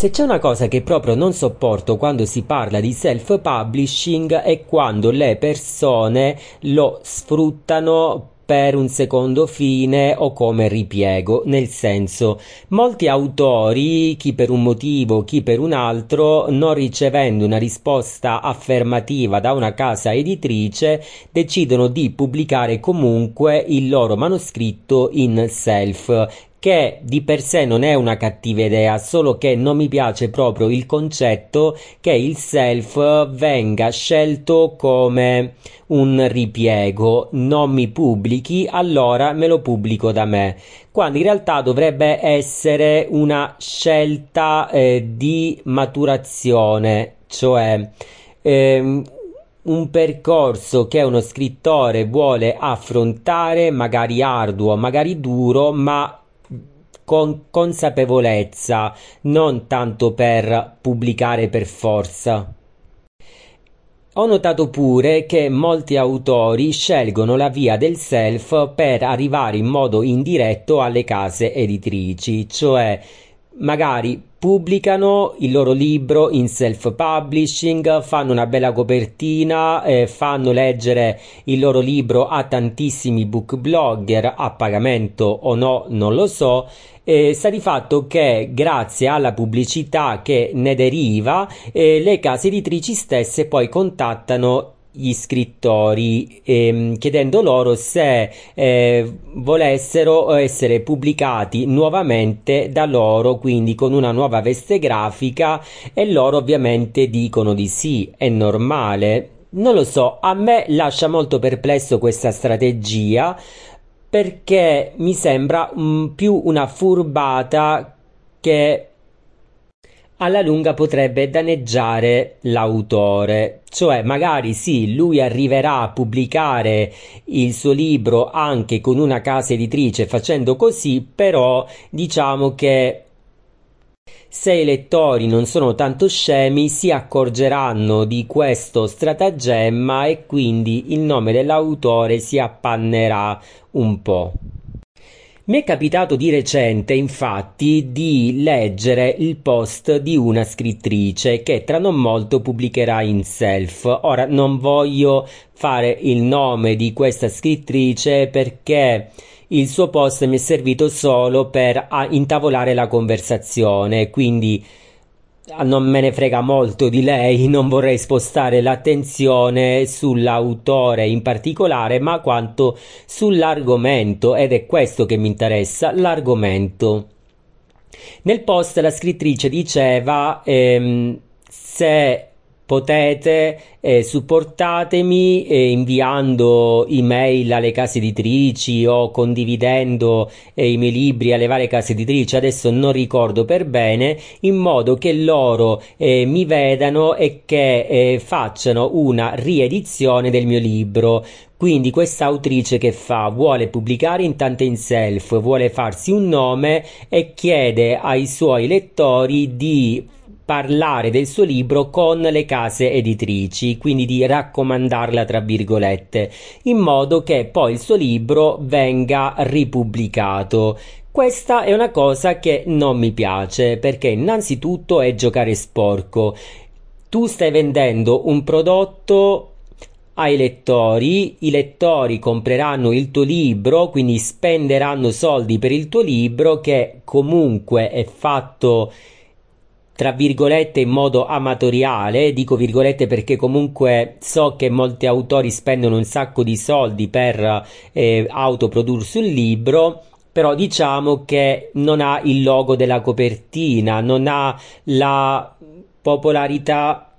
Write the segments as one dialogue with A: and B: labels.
A: Se c'è una cosa che proprio non sopporto quando si parla di self-publishing è quando le persone lo sfruttano per un secondo fine o come ripiego, nel senso molti autori, chi per un motivo, chi per un altro, non ricevendo una risposta affermativa da una casa editrice, decidono di pubblicare comunque il loro manoscritto in self che di per sé non è una cattiva idea, solo che non mi piace proprio il concetto che il self venga scelto come un ripiego, non mi pubblichi, allora me lo pubblico da me, quando in realtà dovrebbe essere una scelta eh, di maturazione, cioè ehm, un percorso che uno scrittore vuole affrontare, magari arduo, magari duro, ma con consapevolezza, non tanto per pubblicare per forza. Ho notato pure che molti autori scelgono la via del self per arrivare in modo indiretto alle case editrici, cioè magari pubblicano il loro libro in self-publishing, fanno una bella copertina, eh, fanno leggere il loro libro a tantissimi book blogger a pagamento o no, non lo so. Eh, sta di fatto che grazie alla pubblicità che ne deriva, eh, le case editrici stesse poi contattano gli scrittori ehm, chiedendo loro se eh, volessero essere pubblicati nuovamente da loro quindi con una nuova veste grafica e loro ovviamente dicono di sì è normale. Non lo so a me lascia molto perplesso questa strategia perché mi sembra mm, più una furbata che alla lunga potrebbe danneggiare l'autore. Cioè, magari sì, lui arriverà a pubblicare il suo libro anche con una casa editrice facendo così, però diciamo che se i lettori non sono tanto scemi si accorgeranno di questo stratagemma e quindi il nome dell'autore si appannerà un po'. Mi è capitato di recente, infatti, di leggere il post di una scrittrice che tra non molto pubblicherà in self. Ora non voglio fare il nome di questa scrittrice perché il suo post mi è servito solo per intavolare la conversazione, quindi non me ne frega molto di lei, non vorrei spostare l'attenzione sull'autore in particolare, ma quanto sull'argomento, ed è questo che mi interessa, l'argomento. Nel post la scrittrice diceva ehm, se potete eh, supportatemi eh, inviando email alle case editrici o condividendo eh, i miei libri alle varie case editrici. Adesso non ricordo per bene in modo che loro eh, mi vedano e che eh, facciano una riedizione del mio libro. Quindi questa autrice che fa? Vuole pubblicare in tante in self vuole farsi un nome e chiede ai suoi lettori di parlare del suo libro con le case editrici, quindi di raccomandarla tra virgolette, in modo che poi il suo libro venga ripubblicato. Questa è una cosa che non mi piace perché innanzitutto è giocare sporco. Tu stai vendendo un prodotto ai lettori, i lettori compreranno il tuo libro, quindi spenderanno soldi per il tuo libro che comunque è fatto tra virgolette in modo amatoriale, dico virgolette perché comunque so che molti autori spendono un sacco di soldi per eh, autoprodursi un libro, però diciamo che non ha il logo della copertina, non ha la popolarità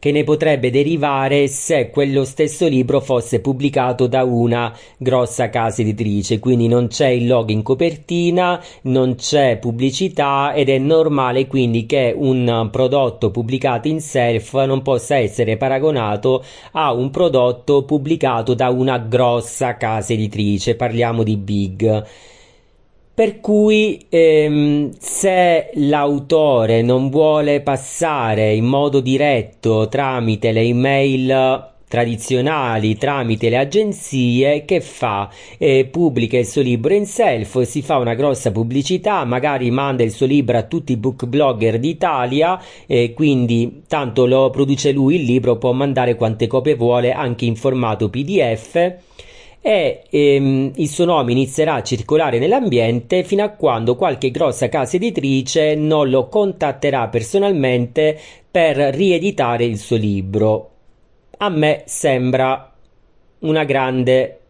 A: che ne potrebbe derivare se quello stesso libro fosse pubblicato da una grossa casa editrice, quindi non c'è il logo in copertina, non c'è pubblicità ed è normale quindi che un prodotto pubblicato in self non possa essere paragonato a un prodotto pubblicato da una grossa casa editrice, parliamo di Big. Per cui ehm, se l'autore non vuole passare in modo diretto tramite le email tradizionali tramite le agenzie che fa? Eh, pubblica il suo libro in self si fa una grossa pubblicità magari manda il suo libro a tutti i book blogger d'Italia e quindi tanto lo produce lui il libro può mandare quante copie vuole anche in formato pdf e ehm, il suo nome inizierà a circolare nell'ambiente fino a quando qualche grossa casa editrice non lo contatterà personalmente per rieditare il suo libro. A me sembra una grande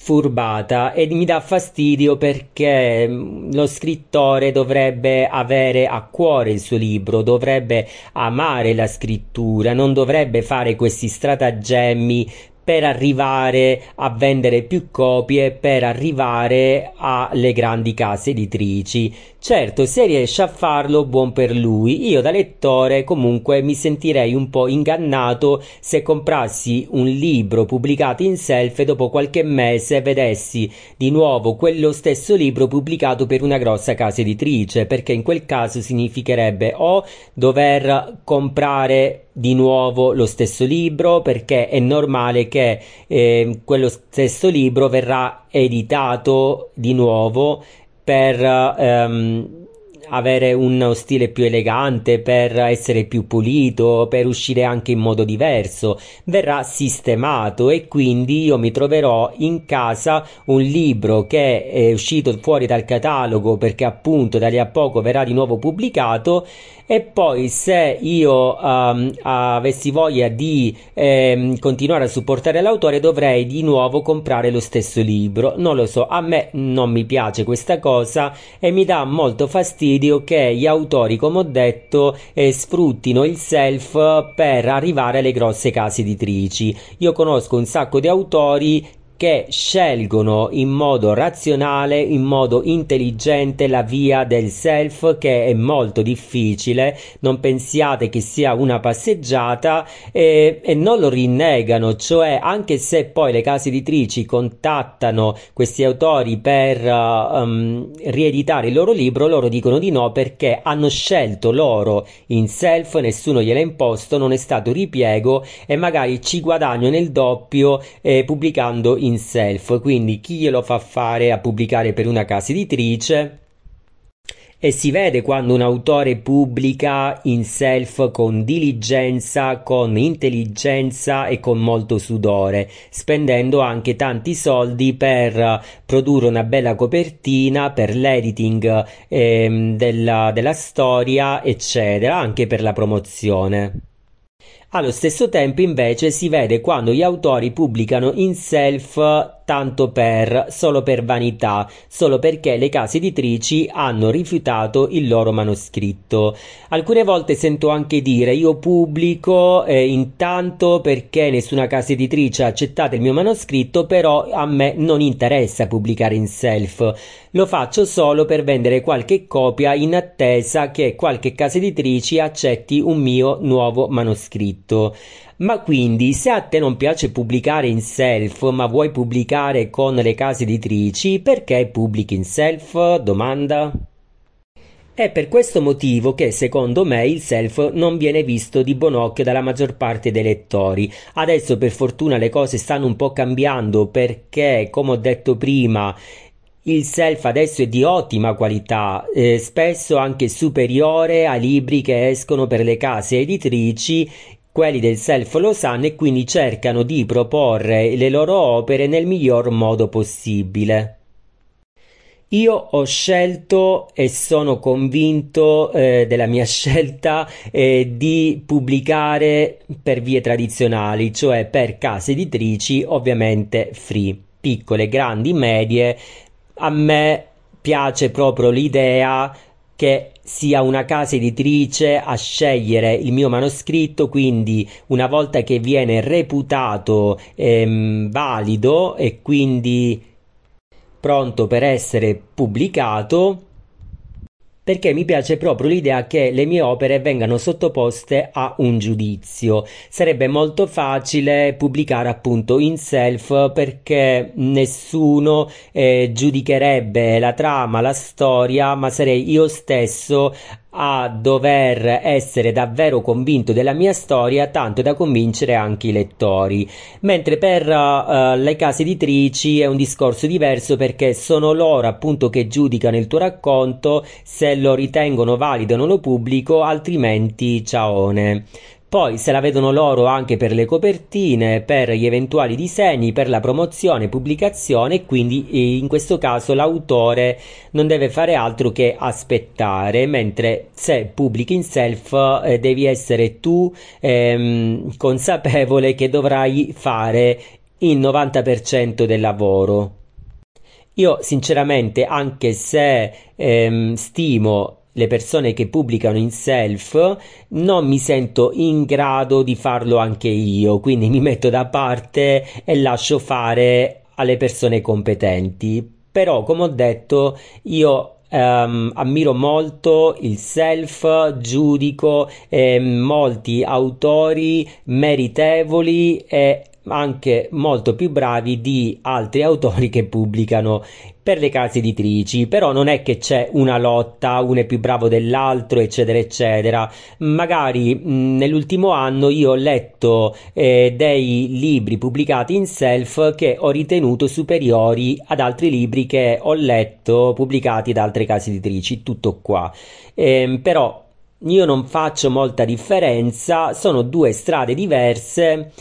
A: furbata e mi dà fastidio perché mm, lo scrittore dovrebbe avere a cuore il suo libro, dovrebbe amare la scrittura, non dovrebbe fare questi stratagemmi per arrivare a vendere più copie, per arrivare alle grandi case editrici. Certo, se riesce a farlo, buon per lui. Io da lettore comunque mi sentirei un po' ingannato se comprassi un libro pubblicato in self e dopo qualche mese vedessi di nuovo quello stesso libro pubblicato per una grossa casa editrice, perché in quel caso significherebbe o dover comprare di nuovo lo stesso libro perché è normale che eh, quello stesso libro verrà editato di nuovo per ehm, avere uno stile più elegante, per essere più pulito, per uscire anche in modo diverso, verrà sistemato e quindi io mi troverò in casa un libro che è uscito fuori dal catalogo perché appunto da lì a poco verrà di nuovo pubblicato e poi se io um, avessi voglia di eh, continuare a supportare l'autore dovrei di nuovo comprare lo stesso libro. Non lo so a me non mi piace questa cosa e mi dà molto fastidio che gli autori come ho detto eh, sfruttino il self per arrivare alle grosse case editrici. Io conosco un sacco di autori che scelgono in modo razionale, in modo intelligente la via del self che è molto difficile, non pensiate che sia una passeggiata e, e non lo rinnegano, cioè anche se poi le case editrici contattano questi autori per uh, um, rieditare il loro libro, loro dicono di no perché hanno scelto loro in self, nessuno gliel'ha imposto, non è stato ripiego e magari ci guadagnano il doppio eh, pubblicando in in self, quindi chi glielo fa fare a pubblicare per una casa editrice e si vede quando un autore pubblica in self con diligenza, con intelligenza e con molto sudore, spendendo anche tanti soldi per produrre una bella copertina, per l'editing eh, della, della storia, eccetera, anche per la promozione. Allo stesso tempo invece si vede quando gli autori pubblicano in self tanto per, solo per vanità, solo perché le case editrici hanno rifiutato il loro manoscritto. Alcune volte sento anche dire io pubblico eh, intanto perché nessuna casa editrice ha accettato il mio manoscritto, però a me non interessa pubblicare in self. Lo faccio solo per vendere qualche copia in attesa che qualche casa editrice accetti un mio nuovo manoscritto. Ma quindi, se a te non piace pubblicare in self, ma vuoi pubblicare con le case editrici, perché pubblichi in self? Domanda. È per questo motivo che secondo me il self non viene visto di buon occhio dalla maggior parte dei lettori. Adesso per fortuna le cose stanno un po' cambiando perché, come ho detto prima, il self adesso è di ottima qualità, eh, spesso anche superiore ai libri che escono per le case editrici quelli del self lo sanno e quindi cercano di proporre le loro opere nel miglior modo possibile. Io ho scelto e sono convinto eh, della mia scelta eh, di pubblicare per vie tradizionali, cioè per case editrici ovviamente free, piccole, grandi, medie. A me piace proprio l'idea che sia una casa editrice a scegliere il mio manoscritto, quindi una volta che viene reputato ehm, valido e quindi pronto per essere pubblicato, perché mi piace proprio l'idea che le mie opere vengano sottoposte a un giudizio. Sarebbe molto facile pubblicare appunto in self perché nessuno eh, giudicherebbe la trama, la storia, ma sarei io stesso a dover essere davvero convinto della mia storia, tanto da convincere anche i lettori. Mentre per uh, le case editrici è un discorso diverso perché sono loro appunto che giudicano il tuo racconto, se lo ritengono valido non lo pubblico, altrimenti ciaone. Poi se la vedono loro anche per le copertine, per gli eventuali disegni, per la promozione, pubblicazione quindi in questo caso l'autore non deve fare altro che aspettare, mentre se pubblichi in self eh, devi essere tu ehm, consapevole che dovrai fare il 90% del lavoro. Io sinceramente, anche se ehm, stimo le persone che pubblicano in self, non mi sento in grado di farlo anche io, quindi mi metto da parte e lascio fare alle persone competenti. Però, come ho detto, io Um, ammiro molto il self, giudico eh, molti autori meritevoli e anche molto più bravi di altri autori che pubblicano per le case editrici, però non è che c'è una lotta, uno è più bravo dell'altro, eccetera, eccetera. Magari mh, nell'ultimo anno io ho letto eh, dei libri pubblicati in self che ho ritenuto superiori ad altri libri che ho letto pubblicati da altre case editrici, tutto qua. Eh, però io non faccio molta differenza, sono due strade diverse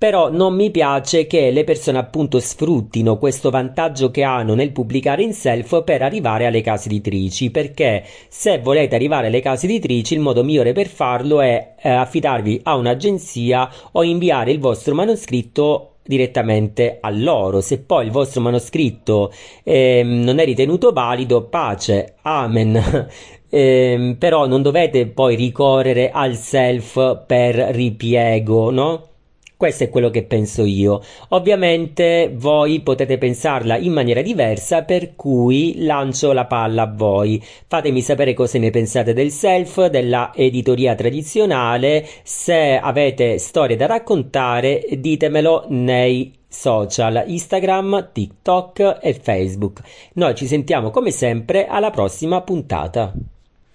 A: però non mi piace che le persone appunto sfruttino questo vantaggio che hanno nel pubblicare in self per arrivare alle case editrici, perché se volete arrivare alle case editrici il modo migliore per farlo è eh, affidarvi a un'agenzia o inviare il vostro manoscritto direttamente a loro. Se poi il vostro manoscritto eh, non è ritenuto valido, pace, amen. eh, però non dovete poi ricorrere al self per ripiego, no? Questo è quello che penso io. Ovviamente voi potete pensarla in maniera diversa, per cui lancio la palla a voi. Fatemi sapere cosa ne pensate del self, della editoria tradizionale, se avete storie da raccontare, ditemelo nei social Instagram, TikTok e Facebook. Noi ci sentiamo come sempre alla prossima puntata.